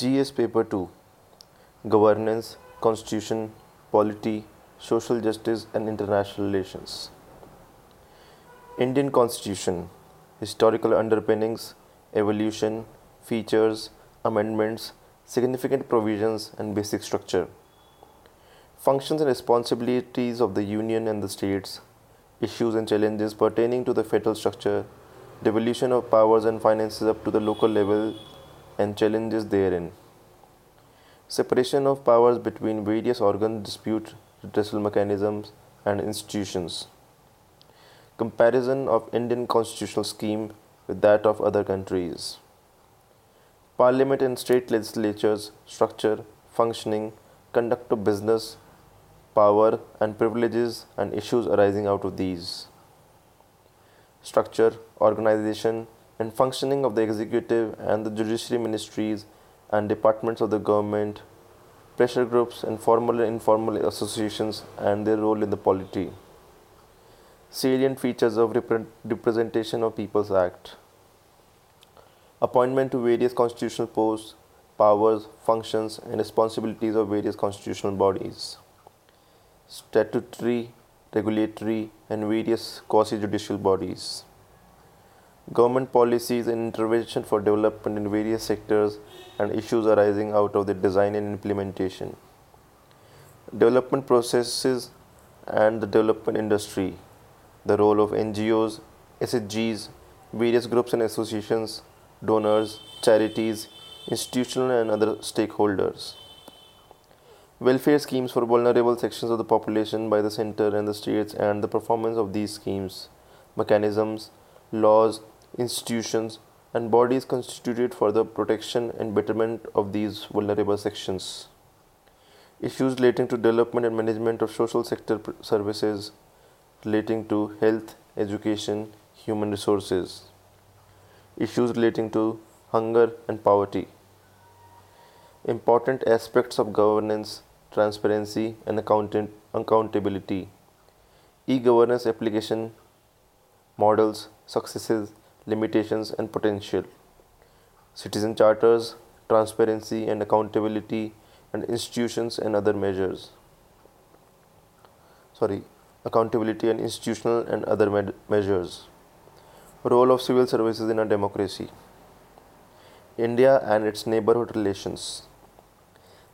GS Paper 2 Governance, Constitution, Polity, Social Justice and International Relations. Indian Constitution Historical underpinnings, evolution, features, amendments, significant provisions, and basic structure. Functions and responsibilities of the Union and the states, issues and challenges pertaining to the federal structure, devolution of powers and finances up to the local level, and challenges therein. Separation of powers between various organ dispute redressal mechanisms and institutions. Comparison of Indian constitutional scheme with that of other countries. Parliament and state legislatures structure, functioning, conduct of business, power and privileges and issues arising out of these. Structure, organization, and functioning of the executive and the judiciary ministries and departments of the government, pressure groups, and formal and informal associations and their role in the polity. Salient features of Representation of People's Act Appointment to various constitutional posts, powers, functions, and responsibilities of various constitutional bodies statutory, regulatory, and various quasi judicial bodies. Government policies and intervention for development in various sectors and issues arising out of the design and implementation. Development processes and the development industry. The role of NGOs, SHGs, various groups and associations, donors, charities, institutional and other stakeholders welfare schemes for vulnerable sections of the population by the center and the states and the performance of these schemes, mechanisms, laws, institutions, and bodies constituted for the protection and betterment of these vulnerable sections. Issues relating to development and management of social sector services relating to health, education, human resources. Issues relating to hunger and poverty. Important aspects of governance transparency, and accountability. E governance application models, successes, limitations, and potential. Citizen charters, transparency and accountability, and institutions and other measures. Sorry, accountability and institutional and other med- measures. Role of civil services in a democracy. India and its neighborhood relations.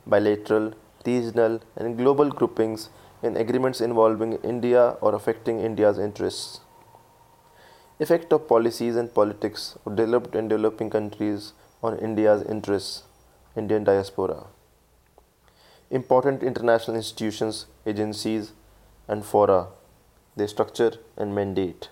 Bilateral, regional, and global groupings in agreements involving India or affecting India's interests. Effect of policies and politics of developed and developing countries on India's interests, Indian diaspora. Important international institutions, agencies, and fora, their structure and mandate.